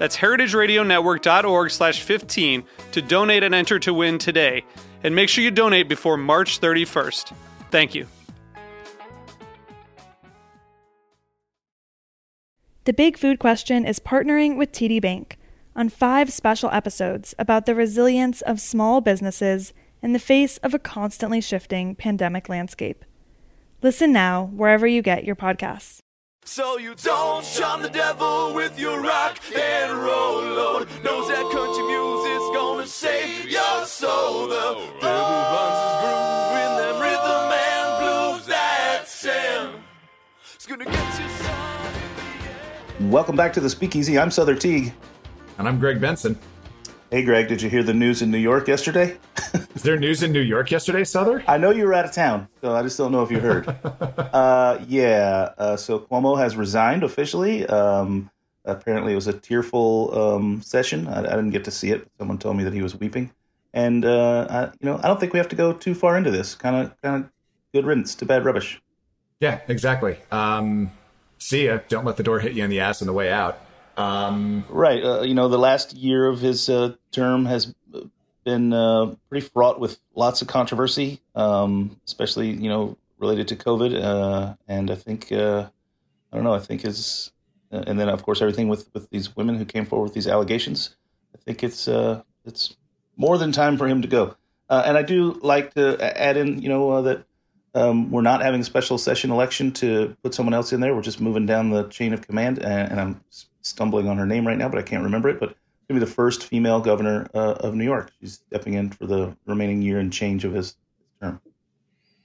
That's heritageradionetwork.org slash 15 to donate and enter to win today. And make sure you donate before March 31st. Thank you. The Big Food Question is partnering with TD Bank on five special episodes about the resilience of small businesses in the face of a constantly shifting pandemic landscape. Listen now wherever you get your podcasts. So you don't shun the devil with your rock and roll load. Knows that country music's gonna save your soul. The devil finds his groove in them rhythm and blues that Sam. It's gonna get you some in the end. Welcome back to the Speakeasy. I'm Sother Teague. And I'm Greg Benson. Hey, Greg, did you hear the news in New York yesterday? Is there news in New York yesterday, Sother? I know you were out of town, so I just don't know if you heard. uh, yeah, uh, so Cuomo has resigned officially. Um, apparently, it was a tearful um, session. I, I didn't get to see it. Someone told me that he was weeping, and uh, I, you know, I don't think we have to go too far into this. Kind of, kind of good riddance to bad rubbish. Yeah, exactly. Um, see ya. Don't let the door hit you in the ass on the way out. Um, Right. Uh, you know, the last year of his uh, term has been uh, pretty fraught with lots of controversy, um, especially you know related to COVID. Uh, and I think uh, I don't know. I think his uh, and then of course everything with with these women who came forward with these allegations. I think it's it's more than time for him to go. And I do like to add in, you know, that um, we're not having a special session election to put someone else in there. We're just moving down the chain of command, and, and I'm stumbling on her name right now, but I can't remember it. But to be the first female governor uh, of New York. She's stepping in for the remaining year and change of his term.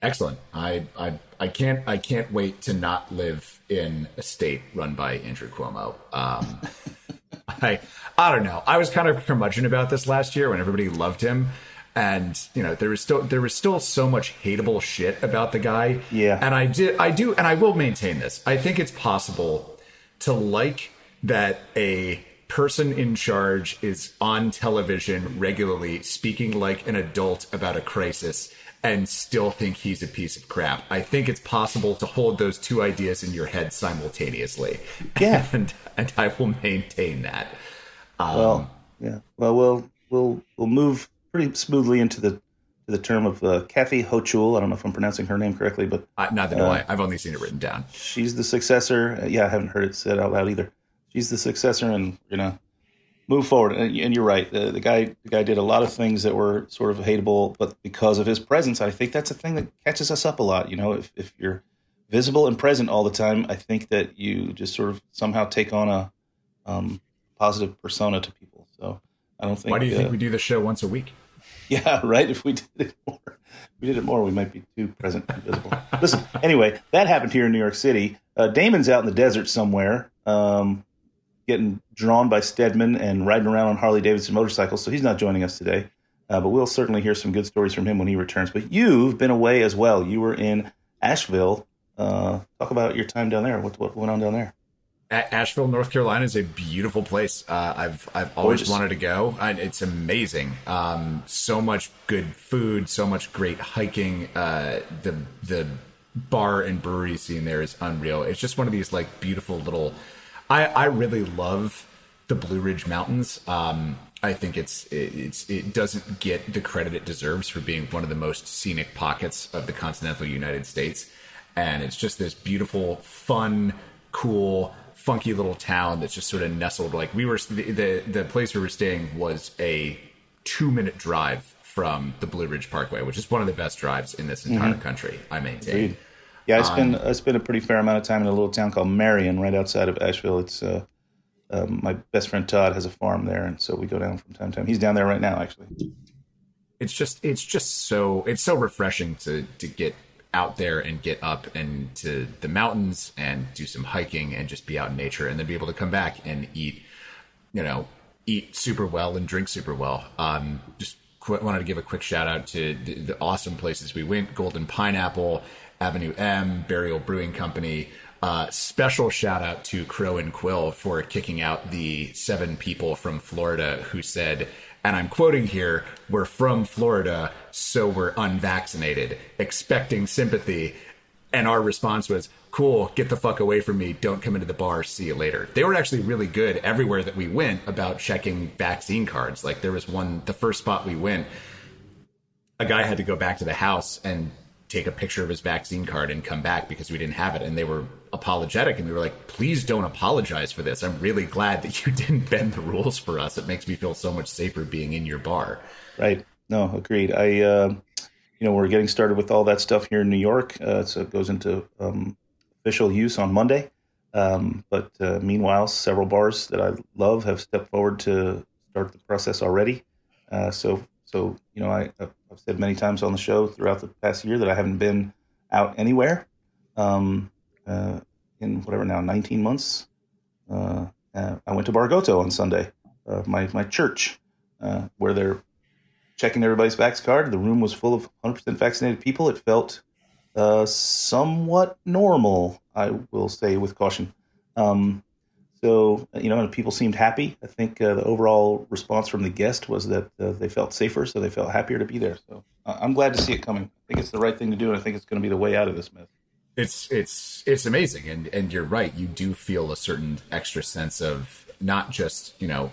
excellent. I, I I can't I can't wait to not live in a state run by Andrew Cuomo. Um, I I don't know. I was kind of curmudgeon about this last year when everybody loved him. And you know there was still there was still so much hateable shit about the guy. Yeah. and I did I do and I will maintain this. I think it's possible to like that a person in charge is on television regularly speaking like an adult about a crisis and still think he's a piece of crap. I think it's possible to hold those two ideas in your head simultaneously. Yeah. And and I will maintain that. Um, Well, yeah. Well, we'll we'll we'll move pretty smoothly into the to the term of uh, Kathy Hochul. I don't know if I'm pronouncing her name correctly, but I, neither do I. I've only seen it written down. she's the successor. Uh, yeah, I haven't heard it said out loud either. She's the successor, and you know, move forward. And, and you're right. The, the guy, the guy did a lot of things that were sort of hateable, but because of his presence, I think that's a thing that catches us up a lot. You know, if if you're visible and present all the time, I think that you just sort of somehow take on a um, positive persona to people. So I don't think. Why do you uh, think we do the show once a week? yeah, right. If we did it more, if we did it more, we might be too present and visible. Listen, anyway, that happened here in New York City. Uh, Damon's out in the desert somewhere, um, getting drawn by Stedman and riding around on Harley Davidson motorcycles. So he's not joining us today. Uh, but we'll certainly hear some good stories from him when he returns. But you've been away as well. You were in Asheville. Uh, talk about your time down there. What, what went on down there? Asheville, North Carolina is a beautiful place. Uh, I've I've always Gorgeous. wanted to go. And it's amazing. Um, so much good food, so much great hiking. Uh, the the bar and brewery scene there is unreal. It's just one of these like beautiful little. I I really love the Blue Ridge Mountains. Um, I think it's it, it's it doesn't get the credit it deserves for being one of the most scenic pockets of the continental United States, and it's just this beautiful, fun, cool, funky little town that's just sort of nestled. Like we were the the, the place we were staying was a two minute drive from the Blue Ridge Parkway, which is one of the best drives in this entire Mm-hmm. country. I maintain. Agreed. Yeah, I spend I spend a pretty fair amount of time in a little town called Marion, right outside of Asheville. It's uh, um, my best friend Todd has a farm there, and so we go down from time to time. He's down there right now, actually. it's just it's just so it's so refreshing to to get out there and get up and to the mountains and do some hiking and just be out in nature and then be able to come back and eat you know eat super well and drink super well um just qu- wanted to give a quick shout out to the, the awesome places we went golden pineapple avenue m burial brewing company uh, special shout out to Crow and Quill for kicking out the seven people from Florida who said, and I'm quoting here, we're from Florida, so we're unvaccinated, expecting sympathy. And our response was, cool, get the fuck away from me. Don't come into the bar. See you later. They were actually really good everywhere that we went about checking vaccine cards. Like there was one, the first spot we went, a guy had to go back to the house and take a picture of his vaccine card and come back because we didn't have it and they were apologetic and we were like please don't apologize for this i'm really glad that you didn't bend the rules for us it makes me feel so much safer being in your bar Right. No, agreed. I, uh, you know, we're getting started with all that stuff here in New York. Uh, so it goes into um, official use on Monday. Um, but uh, meanwhile, several bars that I love have stepped forward to start the process already. Uh, so, so you know, I, I've said many times on the show throughout the past year that I haven't been out anywhere um, uh, in whatever now 19 months. Uh, uh, I went to Bar Goto on Sunday, uh, my my church, uh, where they're checking everybody's vax card. The room was full of 100% vaccinated people. It felt somewhat normal, I will say with caution. Um, so, you know, and people seemed happy. I think uh, the overall response from the guest was that uh, they felt safer, so they felt happier to be there. So uh, I'm glad to see it coming. I think it's the right thing to do, and I think it's going to be the way out of this mess. it's it's it's amazing and and you're right you do feel a certain extra sense of not just you know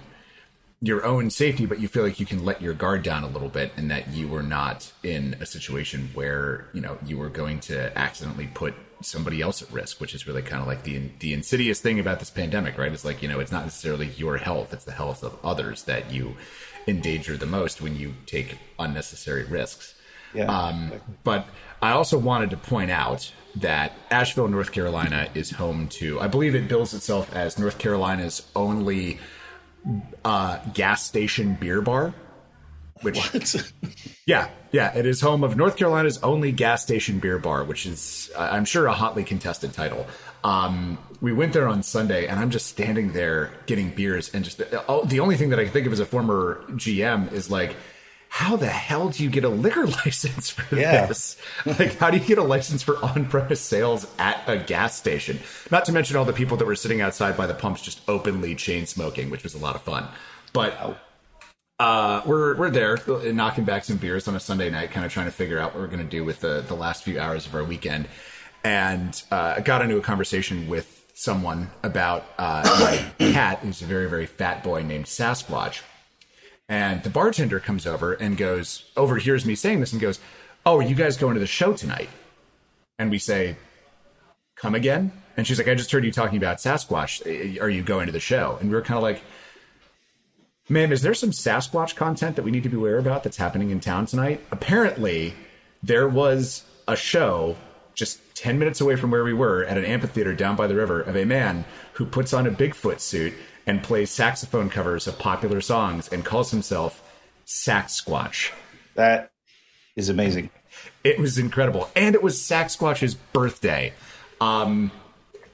your own safety but you feel like you can let your guard down a little bit and that you were not in a situation where you know you were going to accidentally put somebody else at risk which is really kind of like the the insidious thing about this pandemic right it's like you know it's not necessarily your health it's the health of others that you endanger the most when you take unnecessary risks Yeah. um, but I also wanted to point out that Asheville, North Carolina is home to, I believe it bills itself as North Carolina's only uh, gas station beer bar. Which, yeah, yeah, it is home of North Carolina's only gas station beer bar, which is, I'm sure, a hotly contested title. Um, we went there on Sunday, and I'm just standing there getting beers, and just the, oh, the only thing that I can think of as a former GM is like, how the hell do you get a liquor license for Yeah. this? Like, how do you get a license for on-premise sales at a gas station? Not to mention all the people that were sitting outside by the pumps just openly chain smoking, which was a lot of fun. But uh, we're we're there knocking back some beers on a Sunday night, kind of trying to figure out what we're going to do with the the last few hours of our weekend, and uh, I got into a conversation with someone about uh, my cat, who's a very very fat boy named Sasquatch, and the bartender comes over and goes overhears me saying this and goes, "Oh, you guys going to the show tonight?" And we say, "Come again?" And she's like, "I just heard you talking about Sasquatch. Are you going to the show?" And we were kind of like. Ma'am, is there some Sasquatch content that we need to be aware about that's happening in town tonight? Apparently, there was a show just 10 minutes away from where we were at an amphitheater down by the river of a man who puts on a Bigfoot suit and plays saxophone covers of popular songs and calls himself Sax Squatch. That is amazing. It was incredible. And it was Sasquatch's birthday. Um,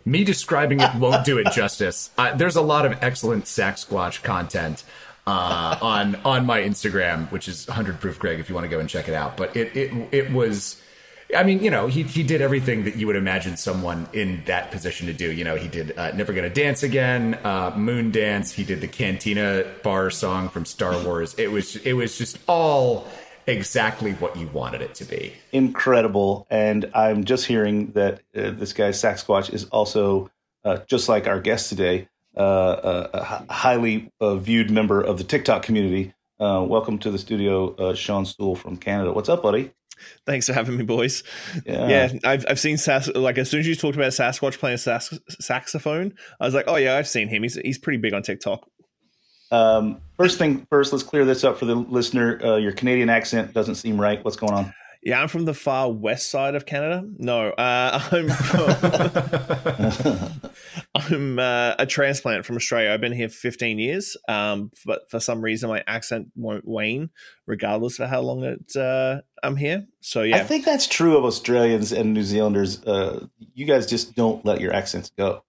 me describing it won't do it justice. Uh, there's a lot of excellent Sasquatch content uh, on on my Instagram, which is 100 Proof Greg, if you want to go and check it out. But it it it was. I mean, you know, he he did everything that you would imagine someone in that position to do. You know, he did uh, "Never Gonna Dance Again," uh, "Moon Dance." He did the Cantina Bar song from Star Wars. It was it was just all exactly what you wanted it to be. incredible. And I'm just hearing that uh, this guy Sasquatch is also uh, just like our guest today, uh, a, a highly uh, viewed member of the TikTok community. Uh, welcome to the studio, uh, Shawn Soole from Canada. What's up, buddy? Thanks for having me, boys. Yeah. Yeah, I've I've seen Sas like as soon as you talked about Sasquatch playing sax- saxophone, I was like, oh yeah, I've seen him. He's he's pretty big on TikTok. Um, first thing first, let's clear this up for the listener. Uh, your Canadian accent doesn't seem right. What's going on? Yeah, I'm from the far west side of Canada. No, uh, I'm from, I'm uh, a transplant from Australia. I've been here for 15 years, um, but for some reason my accent won't wane, regardless of how long it uh, I'm here. So yeah, I think that's true of Australians and New Zealanders. Uh, you guys just don't let your accents go.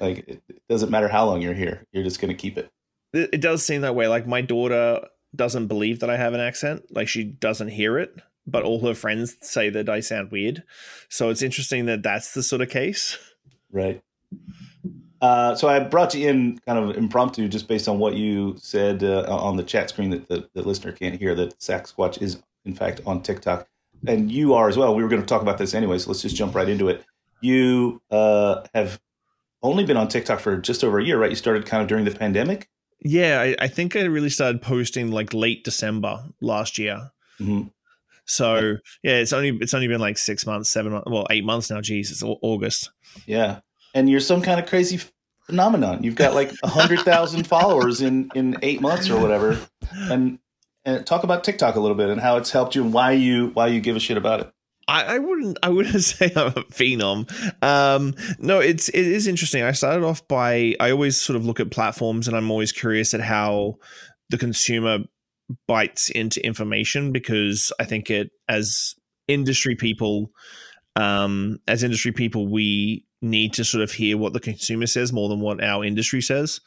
Like it, it doesn't matter how long you're here. You're just going to keep it. it, it does seem that way. Like my daughter doesn't believe that I have an accent. Like she doesn't hear it, but all her friends say that I sound weird. So it's interesting that that's the sort of case. Right. Uh, so I brought you in kind of impromptu, just based on what you said uh, on the chat screen that the, the listener can't hear. That Sasquatch is in fact on TikTok, and you are as well. We were going to talk about this anyway, so let's just jump right into it. You uh, have only been on TikTok for just over a year, right? You started kind of during the pandemic. Yeah, I, I think I really started posting like late December last year. Mhm. So yeah, it's only it's only been like six months, seven months, well, eight months now. Geez, it's August. Yeah, and you're some kind of crazy phenomenon. You've got like a hundred thousand followers in in eight months or whatever. And and talk about TikTok a little bit and how it's helped you and why you why you give a shit about it. I, I wouldn't I wouldn't say I'm a phenom. Um, no, it's it is interesting. I started off by I always sort of look at platforms and I'm always curious at how the consumer bites into information because I think it as industry people, um, as industry people, we need to sort of hear what the consumer says more than what our industry says.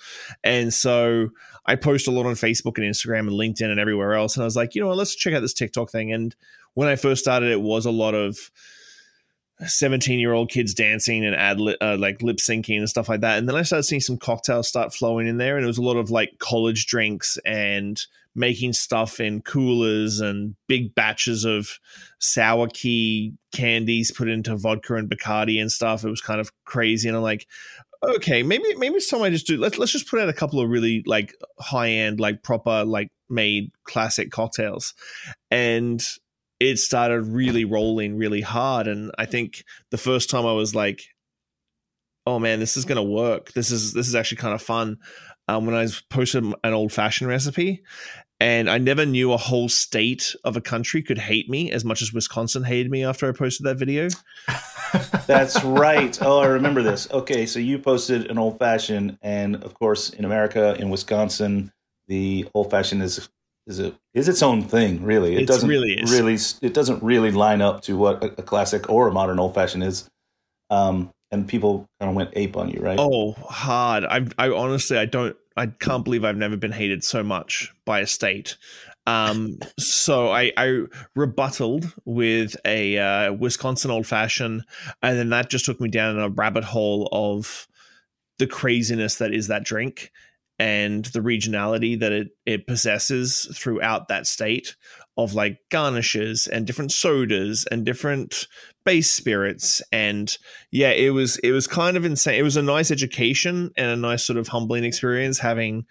And so I post a lot on Facebook and Instagram and LinkedIn and everywhere else. And I was like, you know what, let's check out this TikTok thing. And when I first started, it was a lot of 17 year old kids dancing and ad li- uh, like lip syncing and stuff like that. And then I started seeing some cocktails start flowing in there, and it was a lot of like college drinks and making stuff in coolers and big batches of sour key candies put into vodka and Bacardi and stuff. It was kind of crazy, and I'm like, okay, maybe maybe it's time I just do. Let's let's just put out a couple of really like high end, like proper, like made classic cocktails, and it started really rolling really hard. And I think the first time I was like, oh man, this is gonna work. This is this is actually kind of fun. Um, when I posted an old fashioned recipe, and I never knew a whole state of a country could hate me as much as Wisconsin hated me after I posted that video. That's right. Oh, I remember this. Okay, so you posted an old fashioned, and of course, in America, in Wisconsin, the old fashioned is is a, is its own thing. Really, it It doesn't really really it doesn't really line up to what a, a classic or a modern old fashioned is. Um, and people kind of went ape on you, right? Oh, hard. I, I honestly, I don't, I can't believe I've never been hated so much by a state. Um, so I, I rebutted with a uh, Wisconsin old fashioned, and then that just took me down a rabbit hole of the craziness that is that drink and the regionality that it, it possesses throughout that state of like garnishes and different sodas and different base spirits. And yeah it was it was kind of insane. It was a nice education and a nice sort of humbling experience having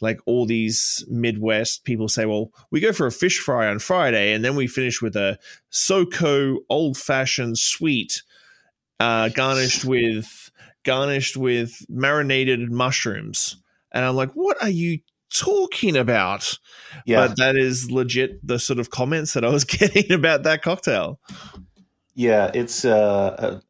like all these midwest people say well we go for a fish fry on friday and then we finish with a soco old fashioned sweet uh garnished with garnished with marinated mushrooms and i'm like what are you talking about yeah, but that is legit the sort of comments that i was getting about that cocktail yeah. It's uh, uh,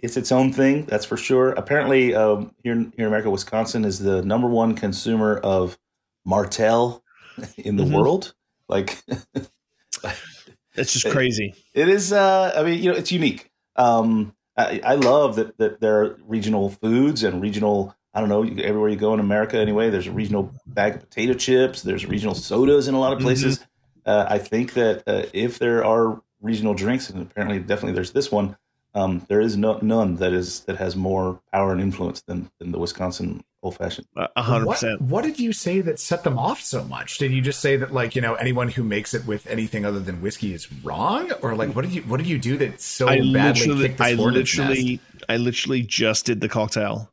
it's its own thing. That's for sure. Apparently, um, here in, here in America, Wisconsin is the number one consumer of Martell in the Mhm. world. Like it's just crazy It is. Uh, I mean, you know, it's unique. Um, I, I love that that there are regional foods and regional. I don't know. you- Everywhere you go in America, anyway, there's a regional bag of potato chips. There's regional sodas in a lot of places. Uh, I think that uh, if there are regional drinks, and apparently, definitely, there's this one. Um, there is no, none that is that has more power and influence than than the Wisconsin old fashioned. A a hundred What, percent. what did you say that set them off so much? Did you just say that like you know anyone who makes it with anything other than whiskey is wrong, or like what did you what did you do that so I badly literally, kicked this I hornet's nest? literally, I literally just did the cocktail.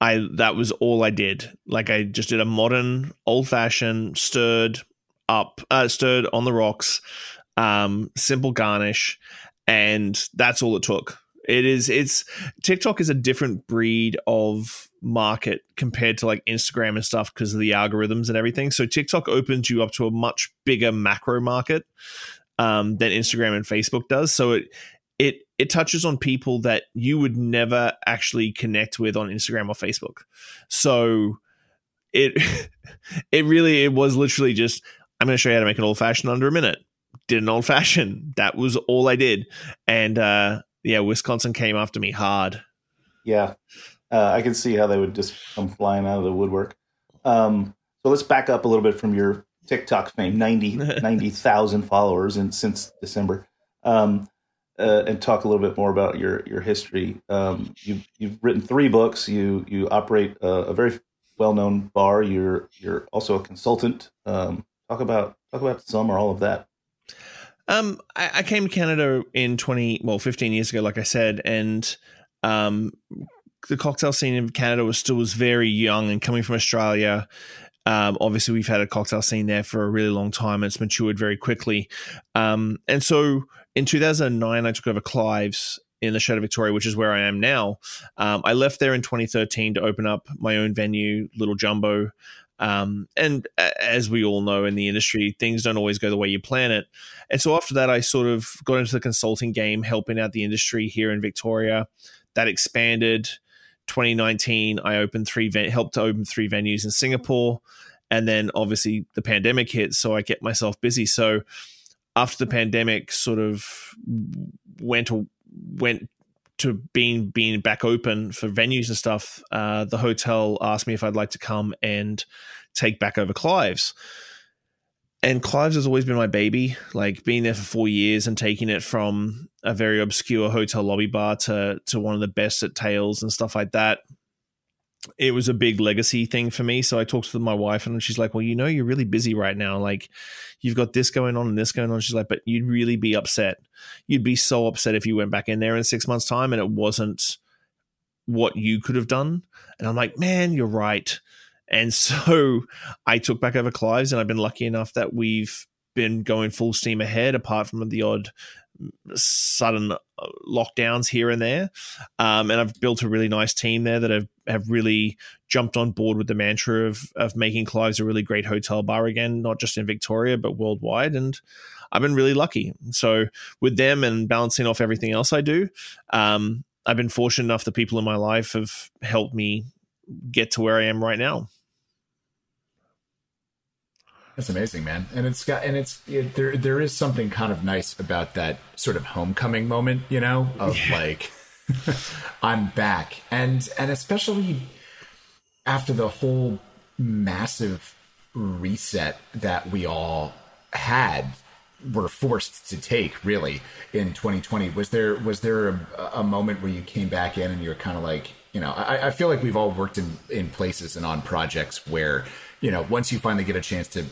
I that was all I did. Like I just did a modern, old fashioned, stirred up, uh, stirred on the rocks, um, simple garnish, and that's all it took. It is. It's TikTok is a different breed of market compared to like Instagram and stuff because of the algorithms and everything. So TikTok opens you up to a much bigger macro market um, than Instagram and Facebook does. So it it it touches on people that you would never actually connect with on Instagram or Facebook. So it it really it was literally just I'm going to show you how to make an old fashioned under a minute. Did an old fashioned. That was all I did, and uh, yeah, Wisconsin came after me hard. Yeah, uh, I can see how they would just come flying out of the woodwork. Um, so let's back up a little bit from your TikTok fame 90,000 90, followers in, since December. Um, uh, and talk a little bit more about your your history. Um, you've you've written three books. You you operate a, a very well known bar. You're you're also a consultant. Um, talk about talk about some or all of that. Um, I, I, came to Canada in twenty well fifteen years ago, like I said, and um, the cocktail scene in Canada was still was very young. And coming from Australia, um, obviously, we've had a cocktail scene there for a really long time. It's matured very quickly. Um, and so in 2009, I took over Clive's in the Chateau Victoria, which is where I am now. Um, I left there in 2013 to open up my own venue, Little Jumbo. Um, and as we all know in the industry, things don't always go the way you plan it. And so after that, I sort of got into the consulting game, helping out the industry here in Victoria. That expanded 2019, I opened three, helped to open three venues in Singapore, and then obviously the pandemic hit, so I kept myself busy. So after the pandemic, sort of went went to being being back open for venues and stuff. Uh, the hotel asked me if I'd like to come and take back over Clive's and Clive's has always been my baby. Like being there for four years and taking it from a very obscure hotel lobby bar to to one of the best at Tales and stuff like that. It was a big legacy thing for me. So I talked to my wife and she's like, Well, you know, you're really busy right now. Like, you've got this going on and this going on. She's like, But you'd really be upset. You'd be so upset if you went back in there in six months' time and it wasn't what you could have done. And I'm like, Man, you're right. And so I took back over Clive's, and I've been lucky enough that we've been going full steam ahead, apart from the odd sudden uh, lockdowns here and there. Um, and I've built a really nice team there that have, have really jumped on board with the mantra of, of making Clive's a really great hotel bar again, not just in Victoria, but worldwide. And I've been really lucky. So with them and balancing off everything else I do, um, I've been fortunate enough that people in my life have helped me get to where I am right now. That's amazing, man. And it's got and it's it, there. There is something kind of nice about that sort of homecoming moment, you know, of yeah. like I'm back, and and especially after the whole massive reset that we all had were forced to take really in 2020 was there was there a, a moment where you came back in and you're kind of like you know I, I feel like we've all worked in in places and on projects where you know, once you finally get a chance to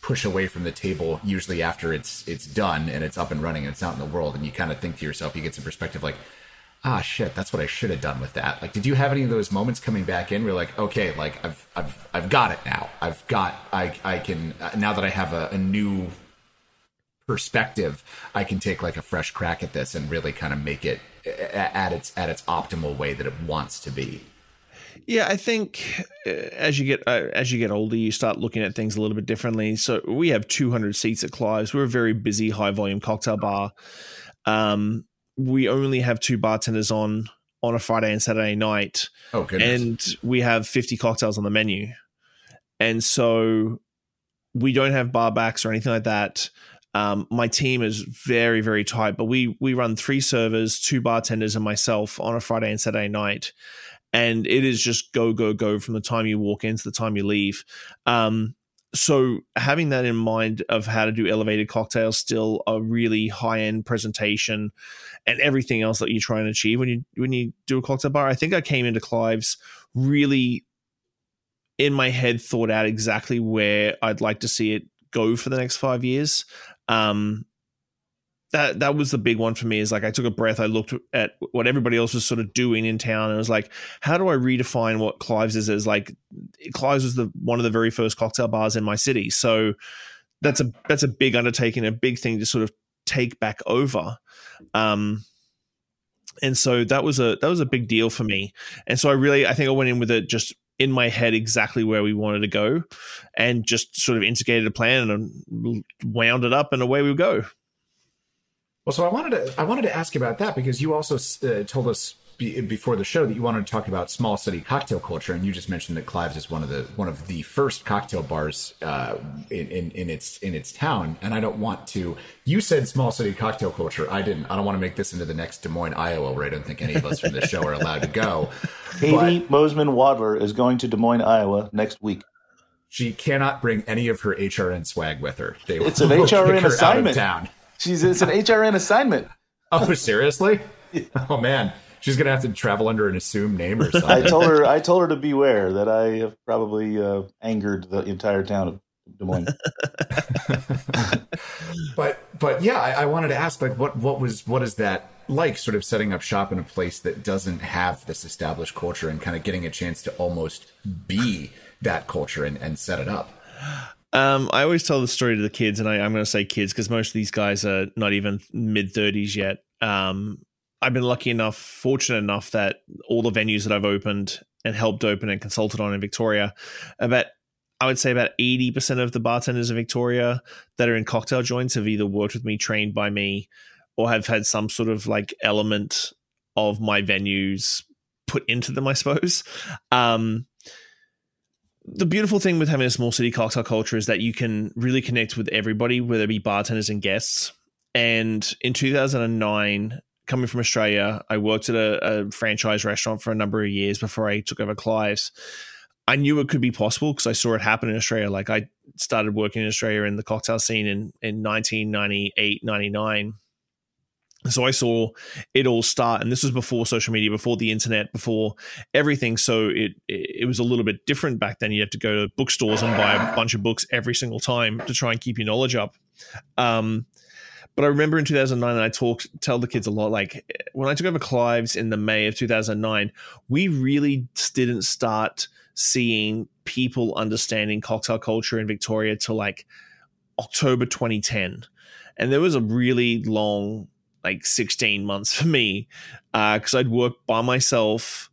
push away from the table, usually after it's it's done and it's up and running and it's out in the world, and you kind of think to yourself, you get some perspective, like, ah, shit, that's what I should have done with that. Like, did you have any of those moments coming back in? Where like, okay, like I've I've I've got it now. I've got I I can uh, now that I have a, a new perspective, I can take like a fresh crack at this and really kind of make it at its at its optimal way that it wants to be. Yeah, I think uh, as you get uh, as you get older, you start looking at things a little bit differently. So we have 200 seats at Clive's. We're a very busy, high volume cocktail bar. Um, we only have two bartenders on on a Friday and Saturday night. Oh. And we have 50 cocktails on the menu, and so we don't have bar backs or anything like that. Um, my team is very very tight, but we we run three servers, two bartenders, and myself on a Friday and Saturday night and it is just go go go from the time you walk in to the time you leave. Um, so having that in mind of how to do elevated cocktails, still a really high end presentation, and everything else that you try and achieve when you when you do a cocktail bar. I think I came into Clive's really in my head thought out exactly where I'd like to see it go for the next five years. Um, that that was the big one for me is like I took a breath I looked at what everybody else was sort of doing in town and it was like how do I redefine what Clive's is as like Clive's was the one of the very first cocktail bars in my city. So that's a that's a big undertaking a big thing to sort of take back over. Um and so that was a that was a big deal for me. And so i really i think i went in with it just in my head exactly where we wanted to go and just sort of instigated a plan and wound it up and away we go well so i wanted to i wanted to ask about that because you also uh, told us be, before the show that you wanted to talk about small city cocktail culture, and you just mentioned that Clives is one of the one of the first cocktail bars uh, in, in, in its in its town. And I don't want to. You said small city cocktail culture. I didn't. I don't want to make this into the next Des Moines, Iowa, where I don't think any of us from this show are allowed to go. Caity but, Moseman Wadler is going to Des Moines, Iowa next week. She cannot bring any of her HRN swag with her. They it's an HRN assignment. Town. She's it's an HRN assignment. Oh, seriously? Oh man, she's gonna have to travel under an assumed name or something. I told her I told her to beware that I have probably uh, angered the entire town of Des Moines. but but yeah, I, I, wanted to ask like what what was what is that like sort of setting up shop in a place that doesn't have this established culture and kind of getting a chance to almost be that culture and, and set it up. Um, I always tell the story to the kids, and I, am going to say kids because most of these guys are not even mid 30s yet. Um, I've been lucky enough, fortunate enough that all the venues that I've opened and helped open and consulted on in Victoria, about I would say about 80% of the bartenders in Victoria that are in cocktail joints have either worked with me, trained by me, or have had some sort of like element of my venues put into them, I suppose. Um, the beautiful thing with having a small city cocktail culture is that you can really connect with everybody, whether it be bartenders and guests. And in 2009, coming from Australia, I worked at a, a, franchise restaurant for a number of years before I took over Clive's. I knew it could be possible because I saw it happen in Australia. Like I started working in Australia in the cocktail scene in, in 1998, 99. So I saw it all start, and this was before social media, before the internet, before everything. So it it was a little bit different back then. You had to go to bookstores and buy a bunch of books every single time to try and keep your knowledge up. Um, but I remember in 2009, and I talked, tell the kids a lot. Like when I took over Clive's in the May of 2009, we really didn't start seeing people understanding cocktail culture in Victoria till like October 2010, and there was a really long, like 16 months for me, because uh, I'd work by myself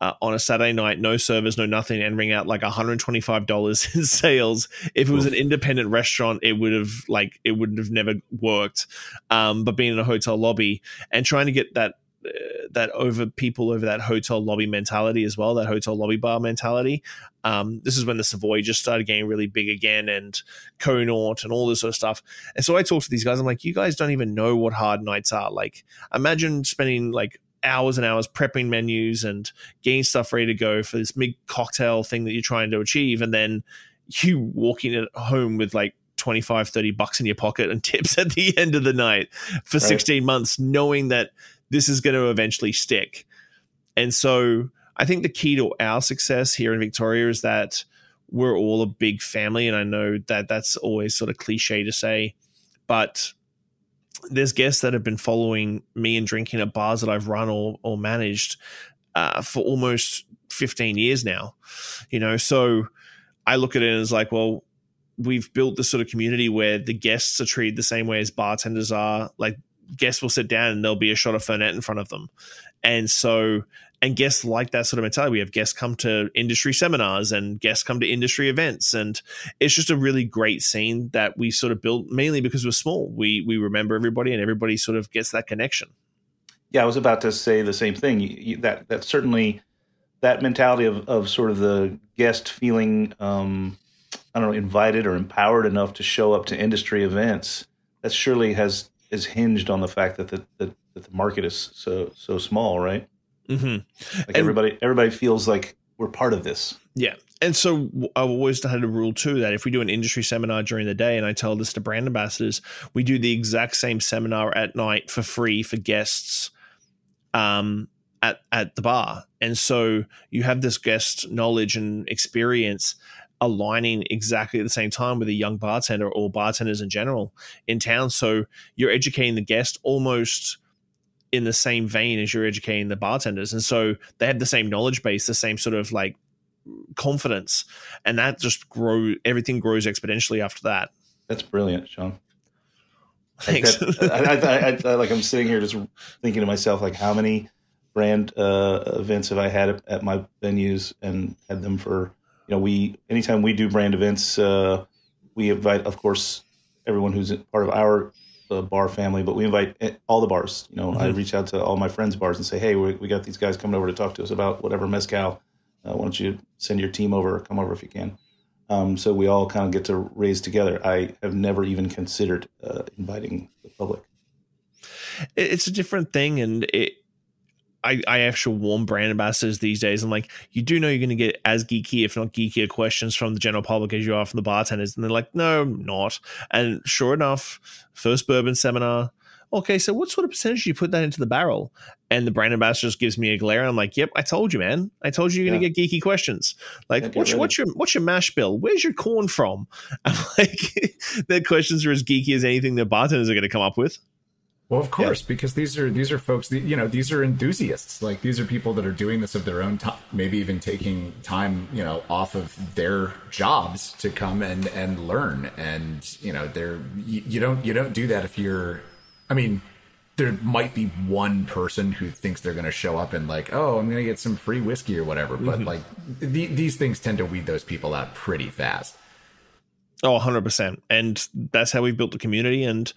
uh, on a Saturday night, no servers, no nothing, and ring out like $125 in sales. If it was an independent restaurant, it would have like it would have never worked. Um, but being in a hotel lobby and trying to get that uh, that over people over that hotel lobby mentality as well, that hotel lobby bar mentality. Um, this is when the Savoy just started getting really big again, and Connaught and all this sort of stuff. And so I talked to these guys. I'm like, you guys don't even know what hard nights are. Like, imagine spending like hours and hours prepping menus and getting stuff ready to go for this big cocktail thing that you're trying to achieve. And then you walking at home with like 25, 30 bucks in your pocket and tips at the end of the night for right. 16 months, knowing that this is going to eventually stick. And so I think the key to our success here in Victoria is that we're all a big family. And I know that that's always sort of cliche to say, but there's guests that have been following me and drinking at bars that I've run or, or managed uh, for almost 15 years now. You know, so I look at it as like, well, we've built this sort of community where the guests are treated the same way as bartenders are. Like guests will sit down and there'll be a shot of Fernet in front of them. And so and guests like that sort of mentality. We have guests come to industry seminars and guests come to industry events, and it's just a really great scene that we sort of built mainly because we're small. We we remember everybody, and everybody sort of gets that connection. Yeah, I was about to say the same thing. You, you, that that certainly that mentality of of sort of the guest feeling, um, I don't know, invited or empowered enough to show up to industry events. That surely has is hinged on the fact that the, the that the market is so so small, right? Mm-hmm. Like and, everybody, everybody feels like we're part of this. Yeah. And so I've always had a rule too that if we do an industry seminar during the day, and I tell this to brand ambassadors, we do the exact same seminar at night for free for guests um, at, at the bar. And so you have this guest knowledge and experience aligning exactly at the same time with a young bartender or bartenders in general in town. So you're educating the guest almost – in the same vein as you're educating the bartenders. And so they have the same knowledge base, the same sort of like confidence. And that just grow everything grows exponentially after that. That's brilliant, Shawn. Like, Thanks. that- I, I, I, I, like I'm sitting here just thinking to myself, like how many brand uh, events have I had at, at my venues and had them for you know we anytime we do brand events, uh, we invite of course everyone who's part of our uh, bar family, but we invite all the bars. You know, I reach out to all my friends' bars and say, hey, we, we got these guys coming over to talk to us about whatever mezcal. Uh, why don't you send your team over or come over if you can? Um, so we all kind of get to raise together. I have never even considered uh, inviting the public. it's a different thing and it I, I actually warm brand ambassadors these days. I'm like, you do know you're going to get as geeky, if not geekier, questions from the general public as you are from the bartenders. And they're like, no, not. And sure enough, first bourbon seminar. Okay, so what sort of percentage do you put that into the barrel? And the brand ambassador just gives me a glare. I'm like, yep, I told you, man. I told you you're going to get geeky questions. Like, Yeah, what's, your, what's your what's your mash bill? Where's your corn from? I'm like, their questions are as geeky as anything the bartenders are going to come up with. Well, of course, because these are these are folks. You know, these are enthusiasts. Like these are people that are doing this of their own time. Maybe even taking time, you know, off of their jobs to come and and learn. And you know, they're you, you don't you don't do that if you're. I mean, there might be one person who thinks they're going to show up and like, oh, I'm going to get some free whiskey or whatever. But mm-hmm. like, the, these things tend to weed those people out pretty fast. Oh, 100%. And that's how we've built the community. And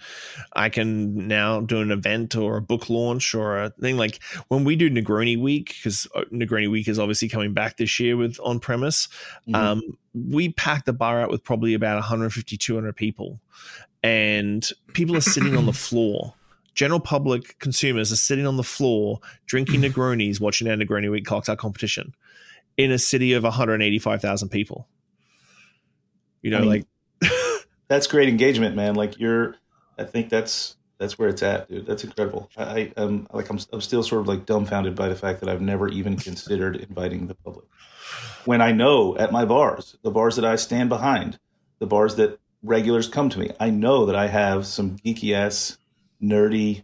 I can now do an event or a book launch or a thing like when we do Negroni Week, because Negroni Week is obviously coming back this year with on premise. Um, we pack the bar out with probably about 150, 200 people. And people are sitting on the floor. General public consumers are sitting on the floor drinking Negronis, watching our Negroni Week cocktail competition in a city of 185,000 people. You know, I mean, like That's great engagement, man. Like you're, I think that's that's where it's at, dude. That's incredible. I, I um like I'm I'm still sort of like dumbfounded by the fact that I've never even considered inviting the public. When I know at my bars, the bars that I stand behind, the bars that regulars come to me, I know that I have some geeky ass, nerdy,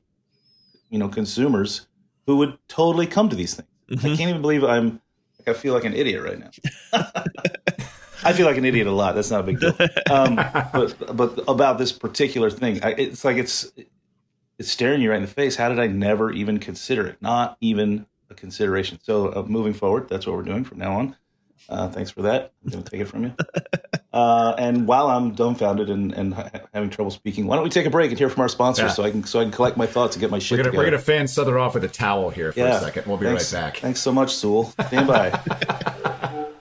you know, consumers who would totally come to these things. I Mhm. can't even believe I'm. Like, I feel like an idiot right now. I feel like an idiot a lot. That's not a big deal. Um, but but about this particular thing, I, it's like it's it's staring you right in the face. How did I never even consider it? Not even a consideration. So uh, moving forward, that's what we're doing from now on. Uh, thanks for that. I'm going to take it from you. Uh, and while I'm dumbfounded and, and ha- having trouble speaking, why don't we take a break and hear from our sponsors Yeah. so I can so I can collect my thoughts and get my shit We're gonna together. we're gonna fan Sother off with a towel here for yeah. a second. We'll be thanks, right back. Thanks so much, Soole. Stand by.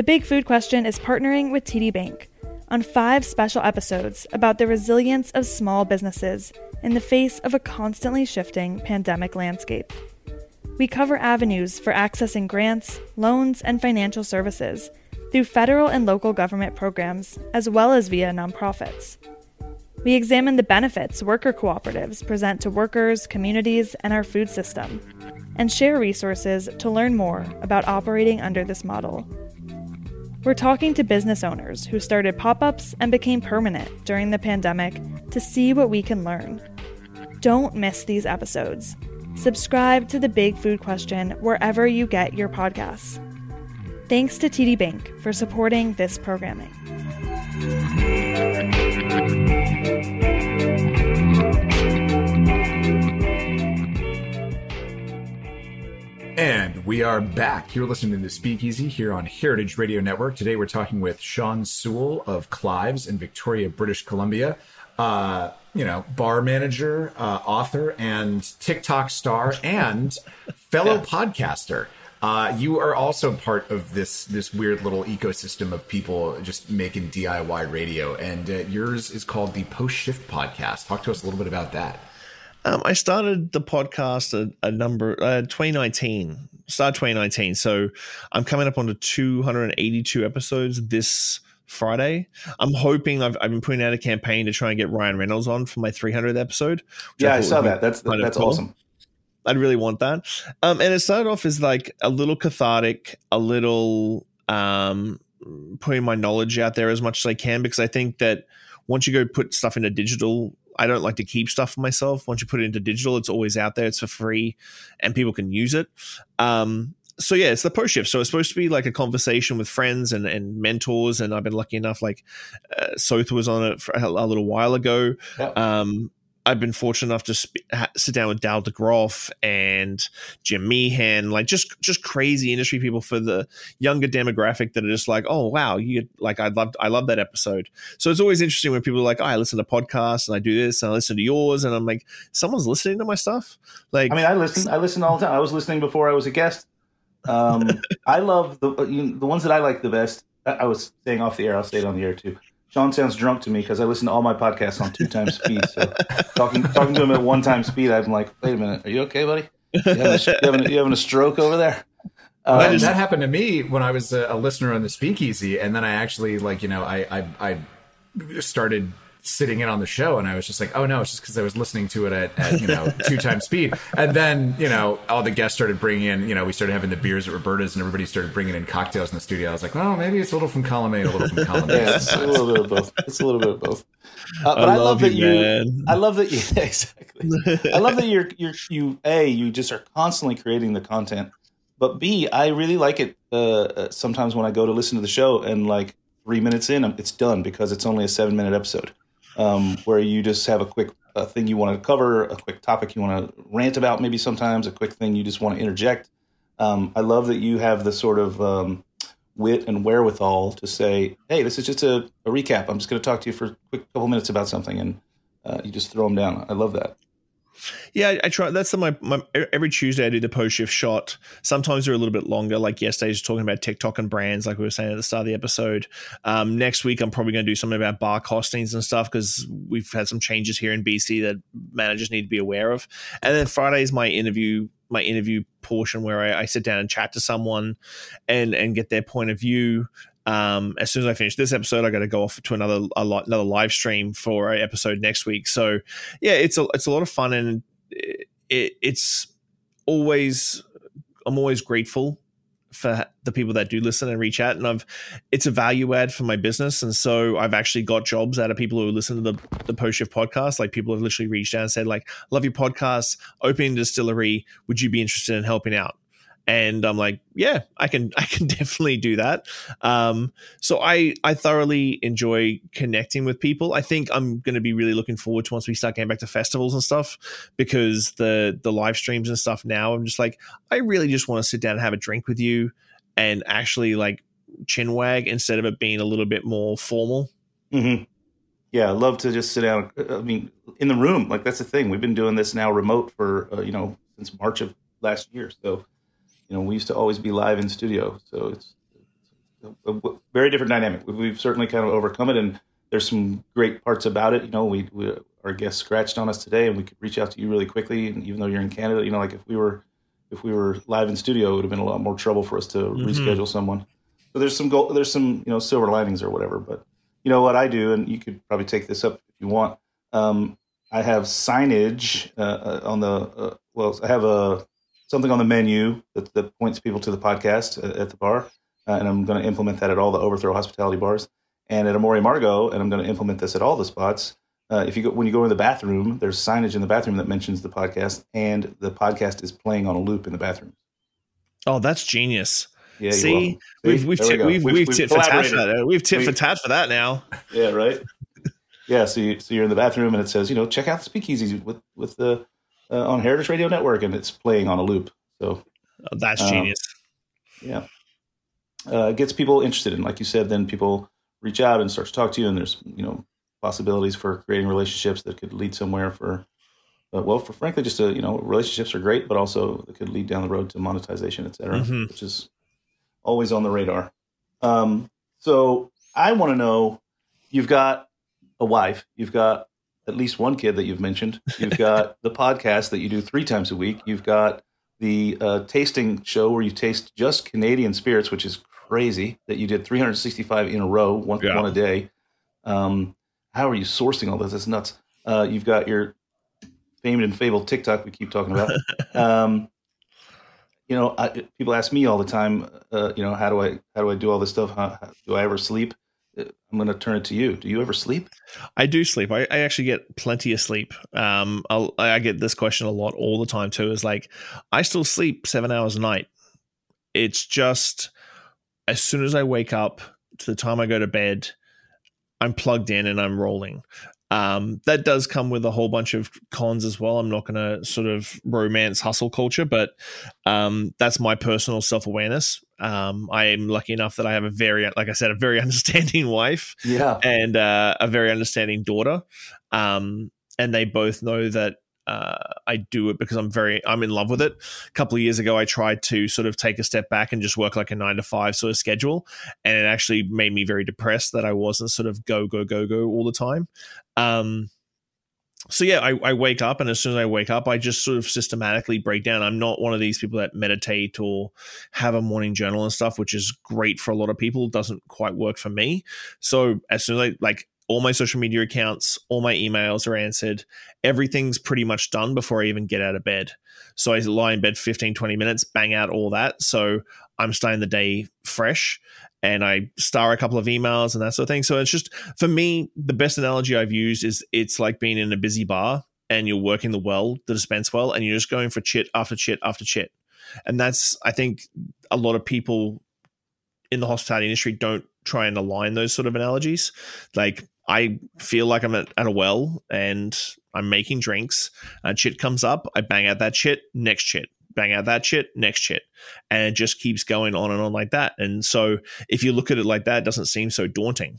The Big Food Question is partnering with TD Bank on five special episodes about the resilience of small businesses in the face of a constantly shifting pandemic landscape. We cover avenues for accessing grants, loans, and financial services through federal and local government programs, as well as via nonprofits. We examine the benefits worker cooperatives present to workers, communities, and our food system, and share resources to learn more about operating under this model. We're talking to business owners who started pop ups and became permanent during the pandemic to see what we can learn. Don't miss these episodes. Subscribe to The Big Food Question wherever you get your podcasts. Thanks to TD Bank for supporting this programming. And we are back. You're listening to Speakeasy here on Heritage Radio Network. Today we're talking with Shawn Soole of Clives in Victoria, British Columbia. Uh, you know, bar manager, uh, author, and TikTok star, and fellow podcaster. Uh, you are also part of this this weird little ecosystem of people just making DIY radio, and uh, yours is called the Post Shift Podcast. Talk to us a little bit about that. Um, I started the podcast a, a number uh, 2019, start 2019. So I'm coming up on to 282 episodes this Friday. I'm hoping I've, I've been putting out a campaign to try and get Ryan Reynolds on for my 300th episode. yeah, I thought saw that. That's that's cool. awesome. I'd really want that. Um, and it started off as like a little cathartic, a little um, putting my knowledge out there as much as I can because I think that once you go put stuff into digital I don't like to keep stuff for myself. Once you put it into digital, it's always out there. It's for free, and people can use it. Um, so yeah, it's the post shift. So it's supposed to be like a conversation with friends and, and mentors. And I've been lucky enough, like uh, Soth was on it for a, a little while ago. Yep. Um, I've been fortunate enough to sp- ha- sit down with Dale DeGroff and Jim Meehan, like just just crazy industry people for the younger demographic that are just like, oh wow, you like I loved I love that episode. So it's always interesting when people are like, oh, I listen to podcasts and I do this and I listen to yours, and I'm like, someone's listening to my stuff. Like, I mean, I listen. I listen all the time. I was listening before I was a guest. Um, I love the you know, the ones that I like the best. I, I was saying off the air. I'll say it on the air too. Shawn sounds drunk to me because I listen to all my podcasts on two times speed. So talking talking to him at one time speed, I'm like, wait a minute, are you okay, buddy? You having a, you having, you having a stroke over there? That- Um, that happened to me when I was a, a listener on the Speakeasy, and then I actually like you know I I, I started sitting in on the show, and I was just like, oh no, it's just because I was listening to it at, at you know two times speed, and then you know all the guests started bringing in, you know we started having the beers at Roberta's, and everybody started bringing in cocktails in the studio. I was like, well, maybe it's a little from column A, a little from column B. yeah, it's a little bit of both. It's a little bit of both. Uh, but I, love, love that you, you. man. I love that you exactly. I love that you're you're you a you just are constantly creating the content, but b I really like it. Uh, uh, sometimes when I go to listen to the show and like three minutes in, it's done because it's only a seven minute episode, um, where you just have a quick thing you want to cover, a quick topic you want to rant about, maybe sometimes a quick thing you just want to interject. Um, I love that you have the sort of um, wit and wherewithal to say, "Hey, this is just a, a recap. I'm just going to talk to you for a quick couple minutes about something," and uh, you just throw them down. I love that. Yeah, I, try. That's the, my, my every Tuesday I do the post shift shot. Sometimes they're a little bit longer. Like yesterday, just talking about TikTok and brands, like we were saying at the start of the episode. Um, next week, I'm probably going to do something about bar costings and stuff because we've had some changes here in BC that managers need to be aware of. And then Friday is my interview my interview portion where I, I sit down and chat to someone and and get their point of view. Um, as soon as I finish this episode, I got to go off to another a lot, another live stream for an episode next week. So yeah, it's a it's a lot of fun and it, it, it's always I'm always grateful for the people that do listen and reach out and I've it's a value add for my business. And so I've actually got jobs out of people who listen to the the post shift podcast. Like people have literally reached out and said like love your podcast. Opening distillery. Would you be interested in helping out and I'm like, yeah, I can, I can definitely do that. Um, so I, I thoroughly enjoy connecting with people. I think I'm going to be really looking forward to once we start getting back to festivals and stuff, because the the live streams and stuff now, I'm just like, I really just want to sit down and have a drink with you, and actually like chin wag instead of it being a little bit more formal. hmm Yeah, I love to just sit down. I mean, in the room, like that's the thing. We've been doing this now remote for uh, you know since March of last year. So, you know, we used to always be live in studio. So it's, a, a very different dynamic. We- We've certainly kind of overcome it, and there's some great parts about it. You know, we, we our guest scratched on us today, and we could reach out to you really quickly. And even though you're in Canada, you know, like if we were if we were live in studio, it would have been a lot more trouble for us to reschedule someone. So there's some goal, there's some you know silver linings or whatever. But you know what I do, and you could probably take this up if you want. Um, I have signage uh, uh, on the uh, well, I have a something on the menu that, that points people to the podcast at, at the bar, uh, and I'm going to implement that at all the Overthrow hospitality bars and at Amor y Amargo, and I'm going to implement this at all the spots. Uh, if you go when you go in the bathroom, there's signage in the bathroom that mentions the podcast, and the podcast is playing on a loop in the bathroom. Oh, that's genius. Yeah, See, we've we've, There we go. we've, we've, tit for tat for that. We've tit We- for tat for that now. Yeah, right. yeah, so you, so you're in the bathroom and it says, you know, check out the speakeasy with with the uh, on Heritage Radio Network, and it's playing on a loop. So Oh, that's Um, genius. yeah, uh, gets people interested, and like you said, then people reach out and start to talk to you, and there's you know possibilities for creating relationships that could lead somewhere for. Uh, well, for frankly, just a, you know, relationships are great, but also it could lead down the road to monetization, et cetera, Mhm. which is always on the radar. Um, so I want to know, you've got a wife, you've got at least one kid that you've mentioned, you've got the podcast that you do three times a week, you've got the uh, tasting show where you taste just Canadian spirits, which is crazy that you did 365 in a row, one, Yeah. one a day. Um, how are you sourcing all this? That's nuts. Uh, you've got your famed and fabled TikTok we keep talking about. um, you know, I, people ask me all the time, uh, you know, how do I how do I do all this stuff? How, how, do I ever sleep? I'm going to turn it to you. Do you ever sleep? I do sleep. I, I actually get plenty of sleep. Um, I'll, I get this question a lot all the time too. Is like, I still sleep seven hours a night. It's just as soon as I wake up to the time I go to bed, I'm plugged in and I'm rolling. Um, that does come with a whole bunch of cons as well. I'm not going to sort of romance hustle culture, but um, that's my personal self awareness. Um, I am lucky enough that I have a very, like I said, a very understanding wife, Yeah. and uh, a very understanding daughter. Um, and they both know that uh, I do it because I'm very I'm in love with it. A couple of years ago, I tried to sort of take a step back and just work like a nine to five sort of schedule, and it actually made me very depressed that I wasn't sort of go go go go all the time. Um, so yeah, I, I wake up, and as soon as I wake up, I just sort of systematically break down. I'm not one of these people that meditate or have a morning journal and stuff, which is great for a lot of people. Doesn't quite work for me. So as soon as I like all my social media accounts, all my emails are answered, everything's pretty much done before I even get out of bed. So I lie in bed 15, 20 minutes, bang out all that. So I'm starting the day fresh and I star a couple of emails and that sort of thing. So it's just, for me, the best analogy I've used is it's like being in a busy bar and you're working the well, the dispense well, and you're just going for chit after chit after chit. And that's, I think, a lot of people in the hospitality industry don't try and align those sort of analogies. Like, I feel like I'm at, at a well and I'm making drinks. A chit comes up, I bang out that chit, next chit, bang out that shit, next shit. And it just keeps going on and on like that. And so if you look at it like that, it doesn't seem so daunting.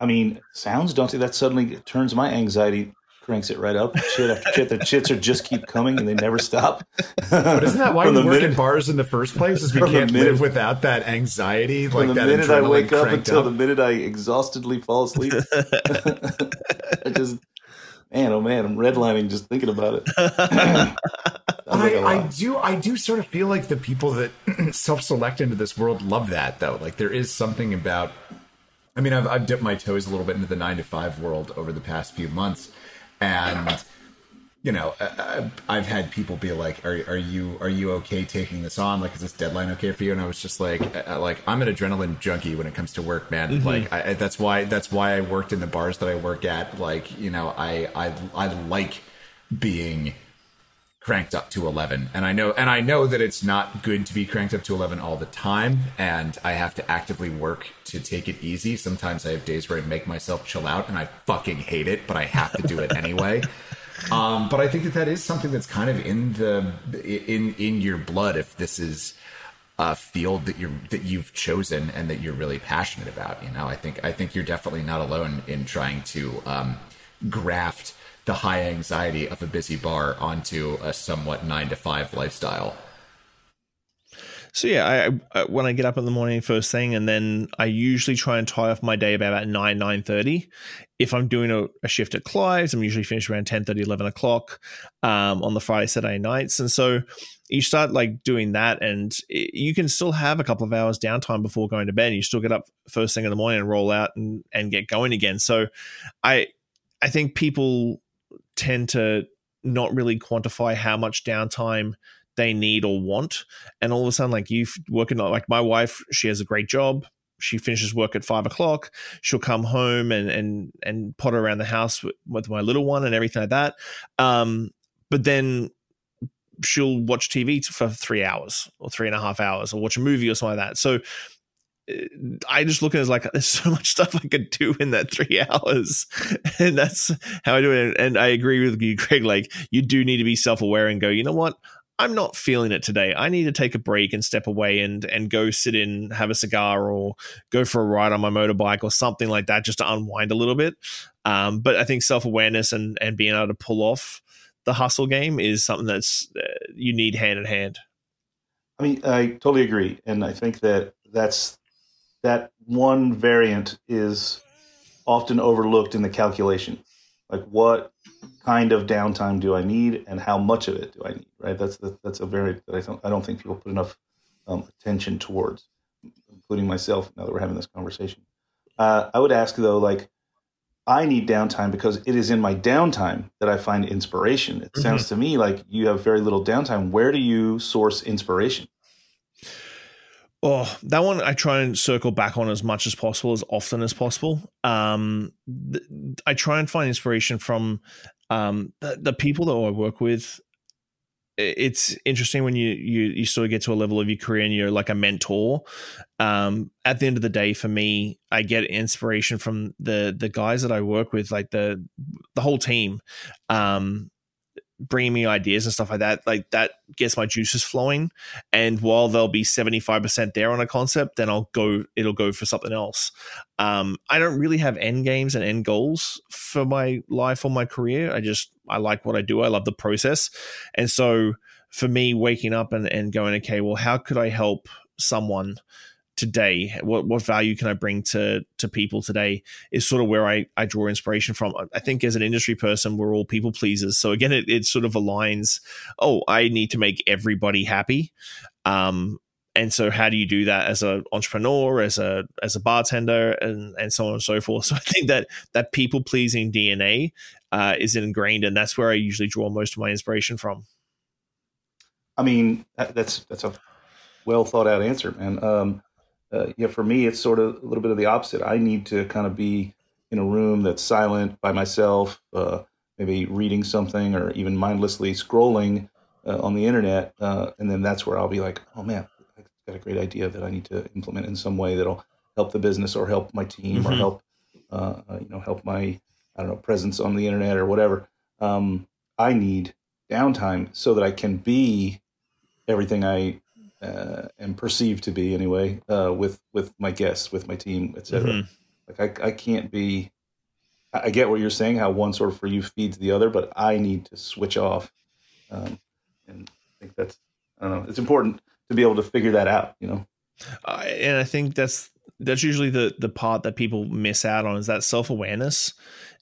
I mean, sounds daunting. That suddenly turns my anxiety, cranks it right up. Shit after shit. The chits are just keep coming and they never stop. But isn't that why we the work minute- in bars in the first place? Is we can't minute- live without that anxiety, From like the that minute I wake up until up. the minute I exhaustedly fall asleep. I just, man, oh man, I'm redlining just thinking about it. I, like I, a I do I do sort of feel like the people that self-select into this world love that though. Like there is something about I mean I've I've dipped my toes a little bit into the 9 to 5 world over the past few months and you know, I, I- I've had people be like, "Are are you are you okay taking this on? Like, is this deadline okay for you?" And I was just like, uh, uh "Like, I'm an adrenaline junkie when it comes to work, man. Mm-hmm. Like, I, I- that's why that's why I worked in the bars that I work at. Like, you know, I I I like being cranked up to 11 and i know and i know that it's not good to be cranked up to 11 all the time and i have to actively work to take it easy sometimes i have days where i make myself chill out and i fucking hate it but i have to do it anyway um, but i think that that is something that's kind of in the in in your blood if this is a field that you're that you've chosen and that you're really passionate about you know? I think i think you're definitely not alone in trying to um, graft the high anxiety of a busy bar onto a somewhat nine to five lifestyle So yeah, I, I when I get up in the morning first thing, and then I usually try and tie off my day about, about nine nine thirty. If I'm doing a, a shift at Clive's, I'm usually finished around 10, 11 o'clock um, on the Friday Saturday nights, and so you start like doing that, and i you can still have a couple of hours downtime before going to bed. You still get up first thing in the morning and roll out and and get going again. So I I think people tend to not really quantify how much downtime they need or want and all of a sudden like you working on like my wife she has a great job she finishes work at five o'clock she'll come home and and and potter around the house with, with my little one and everything like that um but then she'll watch tv for three hours or three and a half hours or watch a movie or something like that so uh, I just look at it as like there's so much stuff I could do in that three hours, and that's how I do it. And I agree with you, Greg. Like you do need to be self aware and go. You know what? I'm not feeling it today. I need to take a break and step away and and go sit in, have a cigar, or go for a ride on my motorbike or something like that, just to unwind a little bit. Um, but I think self awareness and and being able to pull off the hustle game is something that's uh, you need hand in hand. I mean, I totally agree, and I think that that's that one variant is often overlooked in the calculation. Like, what kind of downtime do I need, and how much of it do I need? Right. That's the, that's a very that I don't I don't think people put enough um, attention towards, including myself. Now that we're having this conversation, uh, I would ask though, like, I need downtime because it is in my downtime that I find inspiration. It sounds to me like you have very little downtime. Where do you source inspiration? Oh, that one I try and circle back on as much as possible, as often as possible. Um, th- I try and find inspiration from um, the, the people that I work with, it's interesting when you, you you sort of get to a level of your career and you're like a mentor. Um, at the end of the day, for me, I get inspiration from the the guys that I work with, like the the whole team. Um, bringing me ideas and stuff like that like that gets my juices flowing. And while they'll be 75% there on a concept then i'll go it'll go for something else. Um i don't really have end games and end goals for my life or my career. I just i like what i do. I love the process. And so for me waking up and, and going okay well how could i help someone today what what value can i bring to to people today is sort of where i i draw inspiration from. I think as an industry person we're all people pleasers. So again it, it sort of aligns oh i need to make everybody happy. Um and so how do you do that as an entrepreneur as a as a bartender and and so on and so forth? So i think that that people pleasing dna uh, is ingrained and that's where i usually draw most of my inspiration from. I mean, that's that's a well thought out answer, man. Um, uh, yeah, for me, it's sort of a little bit of the opposite. I need to kind of be in a room that's silent by myself, uh, maybe reading something or even mindlessly scrolling uh, on the internet, uh, and then that's where I'll be like, oh man, I've got a great idea that I need to implement in some way that'll help the business or help my team or Mhm. help, uh, uh, you know, help my I don't know presence on the internet or whatever. Um, I need downtime so that I can be everything I uh, am perceived to be anyway uh, with with my guests, with my team, etc. Mhm. Like I, I can't be. I get what you're saying, how one sort of for you feeds the other, but I need to switch off, um, and I think that's I don't know. It's important to be able to figure that out. You know. I and I think that's that's usually the the part that people miss out on is that self awareness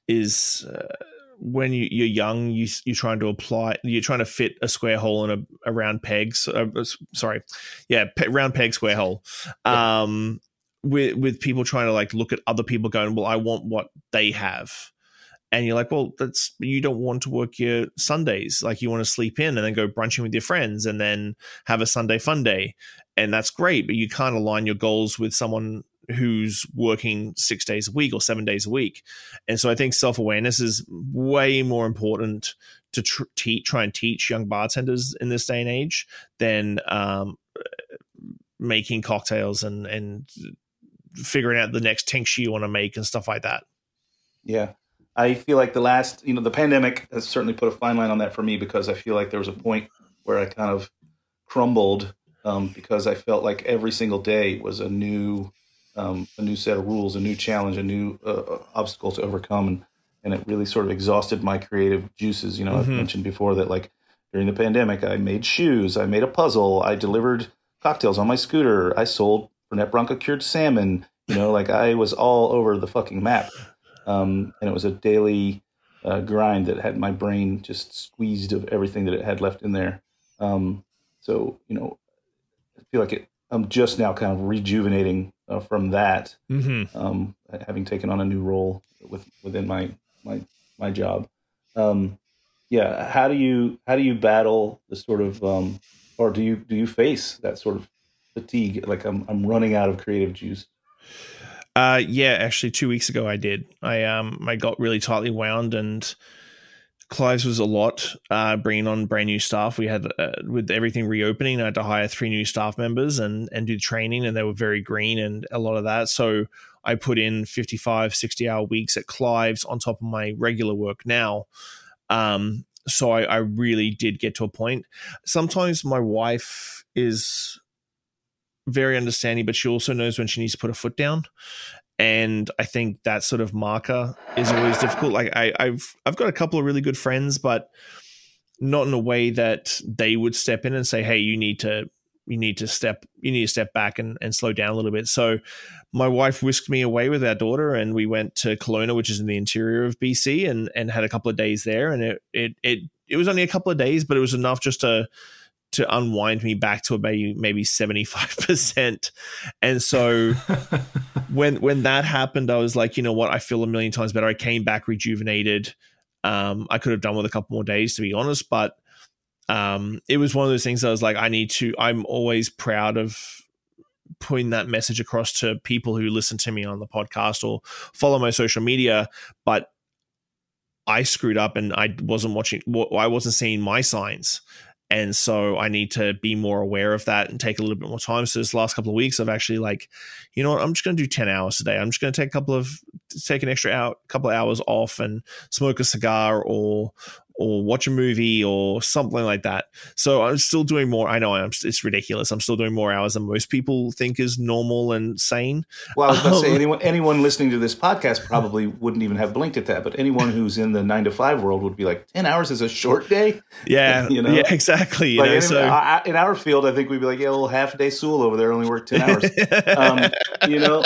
is uh, when you, you're young you you're trying to apply you're trying to fit a square hole in a, a round peg so, uh, sorry yeah pe- round peg square hole um with with people trying to like look at other people going well I want what they have and you're like, well, that's you don't want to work your Sundays. Like you want to sleep in and then go brunching with your friends and then have a Sunday fun day. And that's great, but you can't align your goals with someone who's working six days a week or seven days a week. And so I think self awareness is way more important to tr- try and teach young bartenders in this day and age than um, making cocktails and and figuring out the next tincture you want to make and stuff like that. Yeah. I feel like the last, you know, the pandemic has certainly put a fine line on that for me because I feel like there was a point where I kind of crumbled um, because I felt like every single day was a new, um, a new set of rules, a new challenge, a new uh, obstacle to overcome, and and it really sort of exhausted my creative juices. You know, I've Mhm. mentioned before that like during the pandemic, I made shoes, I made a puzzle, I delivered cocktails on my scooter, I sold Fernet Branca cured salmon. You know, like I was all over the fucking map um, and it was a daily uh, grind that had my brain just squeezed of everything that it had left in there. Um, so you know, I feel like it, I'm just now kind of rejuvenating uh, from that, Mm-hmm. um, having taken on a new role with within my my my job. Um, yeah, how do you how do you battle the sort of um, or do you do you face that sort of fatigue? Like I'm I'm running out of creative juice. Uh, yeah, actually, two weeks ago I did. I um I got really tightly wound, and Clive's was a lot. Uh, bringing on brand new staff, we had uh, with everything reopening, I had to hire three new staff members and and do training, and they were very green and a lot of that. So I put in 55, 60 hour weeks at Clive's on top of my regular work now. Um, so I, I really did get to a point. Sometimes my wife is very understanding, but she also knows when she needs to put her foot down. And I think that sort of marker is always difficult. Like I, I've I've got a couple of really good friends, but not in a way that they would step in and say, "Hey, you need to you need to step you need to step back and, and slow down a little bit." So my wife whisked me away with our daughter, and we went to Kelowna, which is in the interior of BC, and and had a couple of days there. And it it it it was only a couple of days, but it was enough just to to unwind me back to maybe maybe 75% and so when when that happened i was like you know what? I feel a million times better. I came back rejuvenated. Um i could have done with a couple more days to be honest but um it was one of those things that i was like i need to i'm always proud of putting that message across to people who listen to me on the podcast or follow my social media, but I screwed up and I wasn't watching, I wasn't seeing my signs. And so I need to be more aware of that and take a little bit more time. So this last couple of weeks, I've actually like, you know what, I'm just going to do 10 hours today. I'm just going to take a couple of, take an extra out couple of hours off and smoke a cigar or, or watch a movie or something like that. So I'm still doing more. I know I'm, it's ridiculous. I'm still doing more hours than most people think is normal and sane. Well, I was about to say um, anyone anyone listening to this podcast probably wouldn't even have blinked at that, but anyone who's in the nine to five world would be like, ten hours is a short day. Yeah, you know, yeah, exactly. like know, in, so in our field, I think we'd be like, yeah, a little half day Soole over there only worked ten hours. um, you know,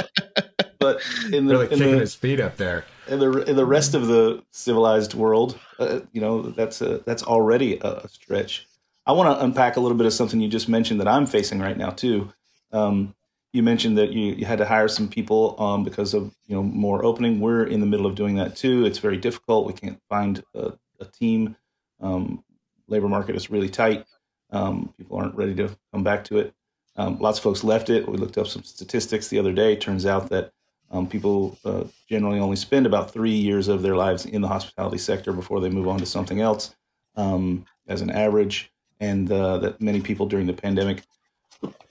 but in the really in kicking the, his feet up there in the in the rest of the civilized world, uh, you know, that's a, that's already a, a stretch. I want to unpack a little bit of something you just mentioned that I'm facing right now too. Um, you mentioned that you, you had to hire some people um, because of you know more opening. We're in the middle of doing that too. It's very difficult. We can't find a, a team. Um, labor market is really tight. Um, people aren't ready to come back to it. Um, lots of folks left it. We looked up some statistics the other day. Turns out that um, people uh, generally only spend about three years of their lives in the hospitality sector before they move on to something else, um, as an average, and uh, that many people during the pandemic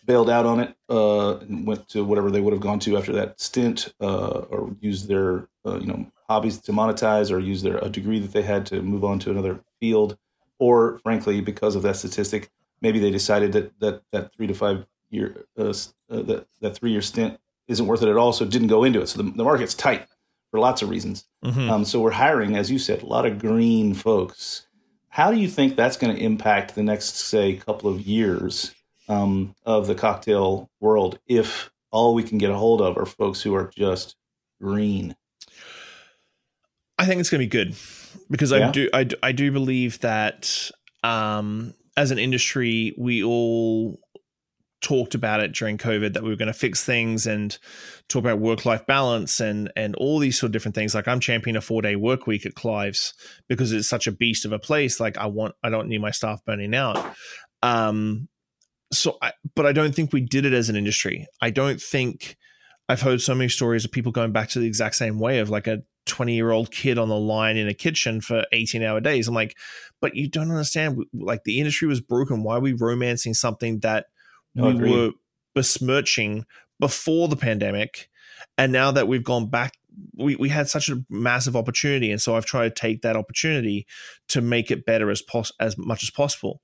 bailed out on it uh, and went to whatever they would have gone to after that stint, uh, or used their uh, you know hobbies to monetize, or use their a degree that they had to move on to another field, or frankly, because of that statistic, maybe they decided that that that three to five year uh, that that three year stint isn't worth it at all, so it didn't go into it. So the, the market's tight for lots of reasons. Mm-hmm. Um, so we're hiring, as you said, a lot of green folks. How do you think that's going to impact the next, say, couple of years um, of the cocktail world if all we can get a hold of are folks who are just green? I think it's going to be good because yeah. I do I, I do believe that um, as an industry we all talked about it during COVID that we were going to fix things and talk about work life balance and and all these sort of different things. Like I'm championing a four day work week at Clive's because it's such a beast of a place. Like I want I don't need my staff burning out. Um, so I, but I don't think we did it as an industry. I don't think I've heard so many stories of people going back to the exact same way of like a 20 year old kid on the line in a kitchen for 18 hour days. I'm like, but you don't understand. Like the industry was broken. Why are we romancing something that we were besmirching before the pandemic. And now that we've gone back, we, we had such a massive opportunity. And so I've tried to take that opportunity to make it better as pos- as much as possible.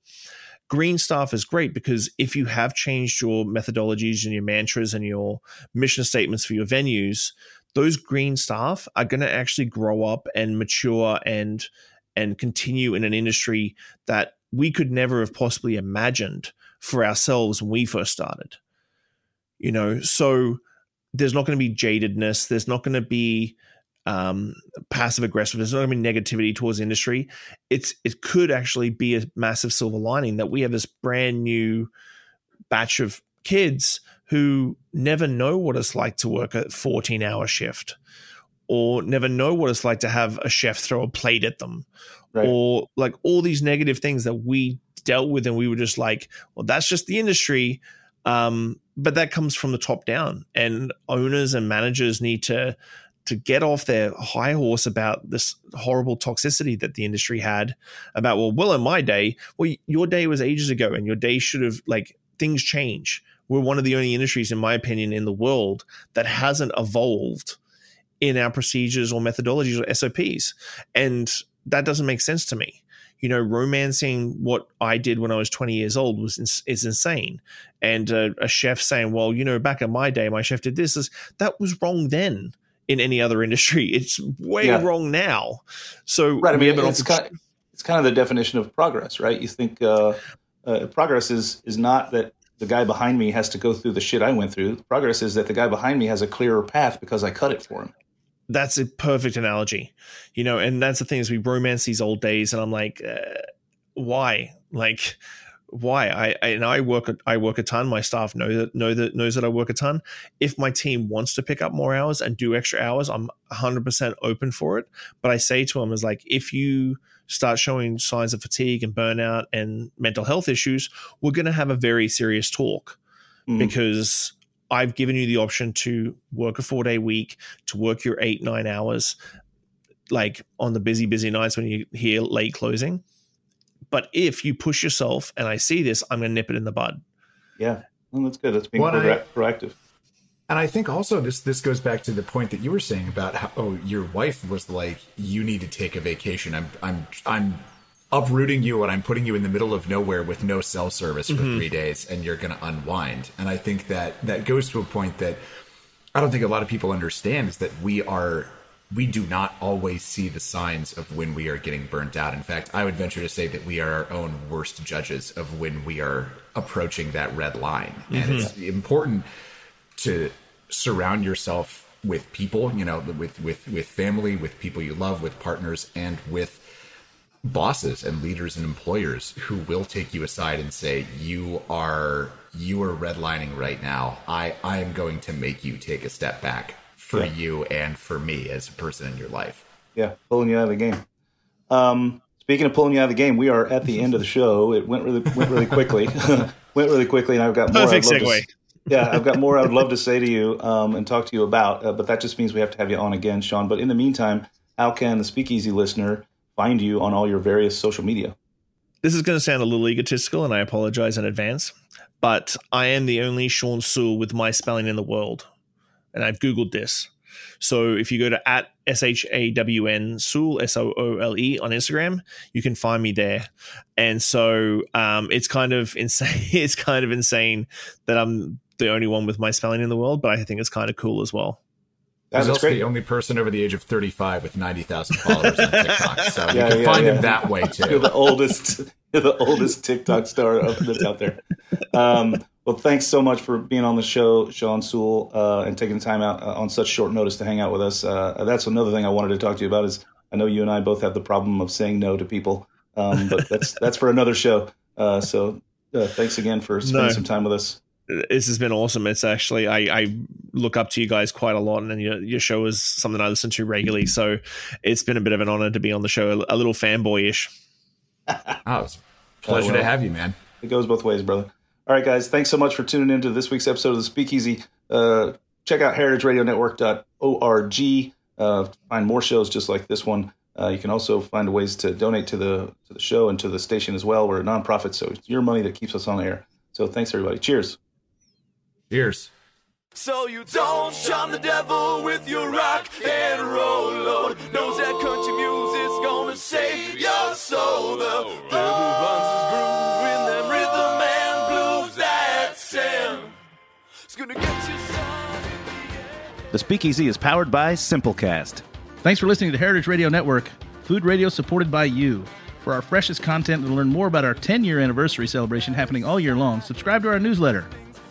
Green staff is great because if you have changed your methodologies and your mantras and your mission statements for your venues, those green staff are going to actually grow up and mature and and continue in an industry that we could never have possibly imagined for ourselves when we first started. You know, so there's not going to be jadedness. There's not going to be um, passive aggressive. There's not going to be negativity towards industry. It's it could actually be a massive silver lining that we have this brand new batch of kids who never know what it's like to work a 14 hour shift or never know what it's like to have a chef throw a plate at them right. or like all these negative things that we dealt with and we were just like well that's just the industry. Um, but that comes from the top down and owners and managers need to to get off their high horse about this horrible toxicity that the industry had about well well in my day well your day was ages ago and your day should have like things change. We're one of the only industries in my opinion in the world that hasn't evolved in our procedures or methodologies or SOPs and that doesn't make sense to me you know, romancing what I did when I was 20 years old was is insane. And uh, a chef saying, "Well, you know, back in my day, my chef did this," is that was wrong then. In any other industry, it's way yeah. wrong now. So right, I mean, it's kind, of, it's kind of the definition of progress, right? You think uh, uh, progress is is not that the guy behind me has to go through the shit I went through. Progress is that the guy behind me has a clearer path because I cut it for him that's a perfect analogy, you know. And that's the thing is we romance these old days, and I'm like, uh, why? Like, why? I, I and I work I work a ton. My staff know that know that knows that I work a ton. If my team wants to pick up more hours and do extra hours, I'm 100 percent open for it. But I say to them is like, if you start showing signs of fatigue and burnout and mental health issues, we're going to have a very serious talk mm. because I've given you the option to work a four day week, to work your eight, nine hours, like on the busy, busy nights when you hear late closing. But if you push yourself and I see this, I'm going to nip it in the bud. Yeah, well, that's good. That's being What pro- I- proactive. And I think also this this goes back to the point that you were saying about how oh your wife was like you need to take a vacation. I'm I'm I'm uprooting you and I'm putting you in the middle of nowhere with no cell service for mm-hmm. three days and you're going to unwind. And I think that that goes to a point that I don't think a lot of people understand is that we are we do not always see the signs of when we are getting burnt out. In fact, I would venture to say that we are our own worst judges of when we are approaching that red line. And mm-hmm. it's important to surround yourself with people, you know, with with with family, with people you love, with partners, and with bosses and leaders and employers who will take you aside and say, "You are you are redlining right now. I I am going to make you take a step back for Yeah. you and for me as a person in your life." Yeah, pulling you out of the game. Um, speaking of pulling you out of the game, we are at the end of the show. It went really went really quickly. went really quickly, and I've got more. Perfect I'd love to segue. yeah, I've got more I would love to say to you um, and talk to you about, uh, but that just means we have to have you on again, Shawn. But in the meantime, how can the Speakeasy listener find you on all your various social media? This is going to sound a little egotistical, and I apologize in advance, but I am the only Shawn Soole with my spelling in the world. And I've Googled this. So if you go to at S H A W N Soole, S O O L E on Instagram, you can find me there. And so um, it's kind of insane. It's kind of insane that I'm the only one with my spelling in the world, but I think it's kind of cool as well. Yeah, He's that's also great. the only person over the age of 35 with 90,000 followers on TikTok. So you can yeah, find yeah. him that way too. You're too. the oldest. You're the oldest TikTok star that's out there. Um, well, thanks so much for being on the show, Shawn Soole, uh, and taking the time out uh, on such short notice to hang out with us. Uh, that's another thing I wanted to talk to you about. Is I know you and I both have the problem of saying no to people, um, but that's that's for another show. Uh, so uh, thanks again for spending No. some time with us. This has been awesome. It's actually I, I look up to you guys quite a lot, and your your show is something I listen to regularly. So it's been a bit of an honor to be on the show, a little fanboyish. Oh, it's a pleasure Oh, well. to have you, man. It goes both ways, brother. All right, guys. Thanks so much for tuning in to this week's episode of the Speakeasy. Uh, check out heritageradionetwork.org. Uh, find more shows just like this one. Uh, you can also find ways to donate to the to the show and to the station as well. We're a nonprofit, so it's your money that keeps us on air. So thanks, everybody. Cheers. Cheers. So you don't shun the devil with your rock and roll load. Knows that country music's gonna save your soul. The devil runs his groove in them rhythm and blues that sound. It's gonna get you some. The Speakeasy is powered by Simplecast. Thanks for listening to Heritage Radio Network, food radio supported by you. For our freshest content and to learn more about our 10 year anniversary celebration happening all year long, subscribe to our newsletter.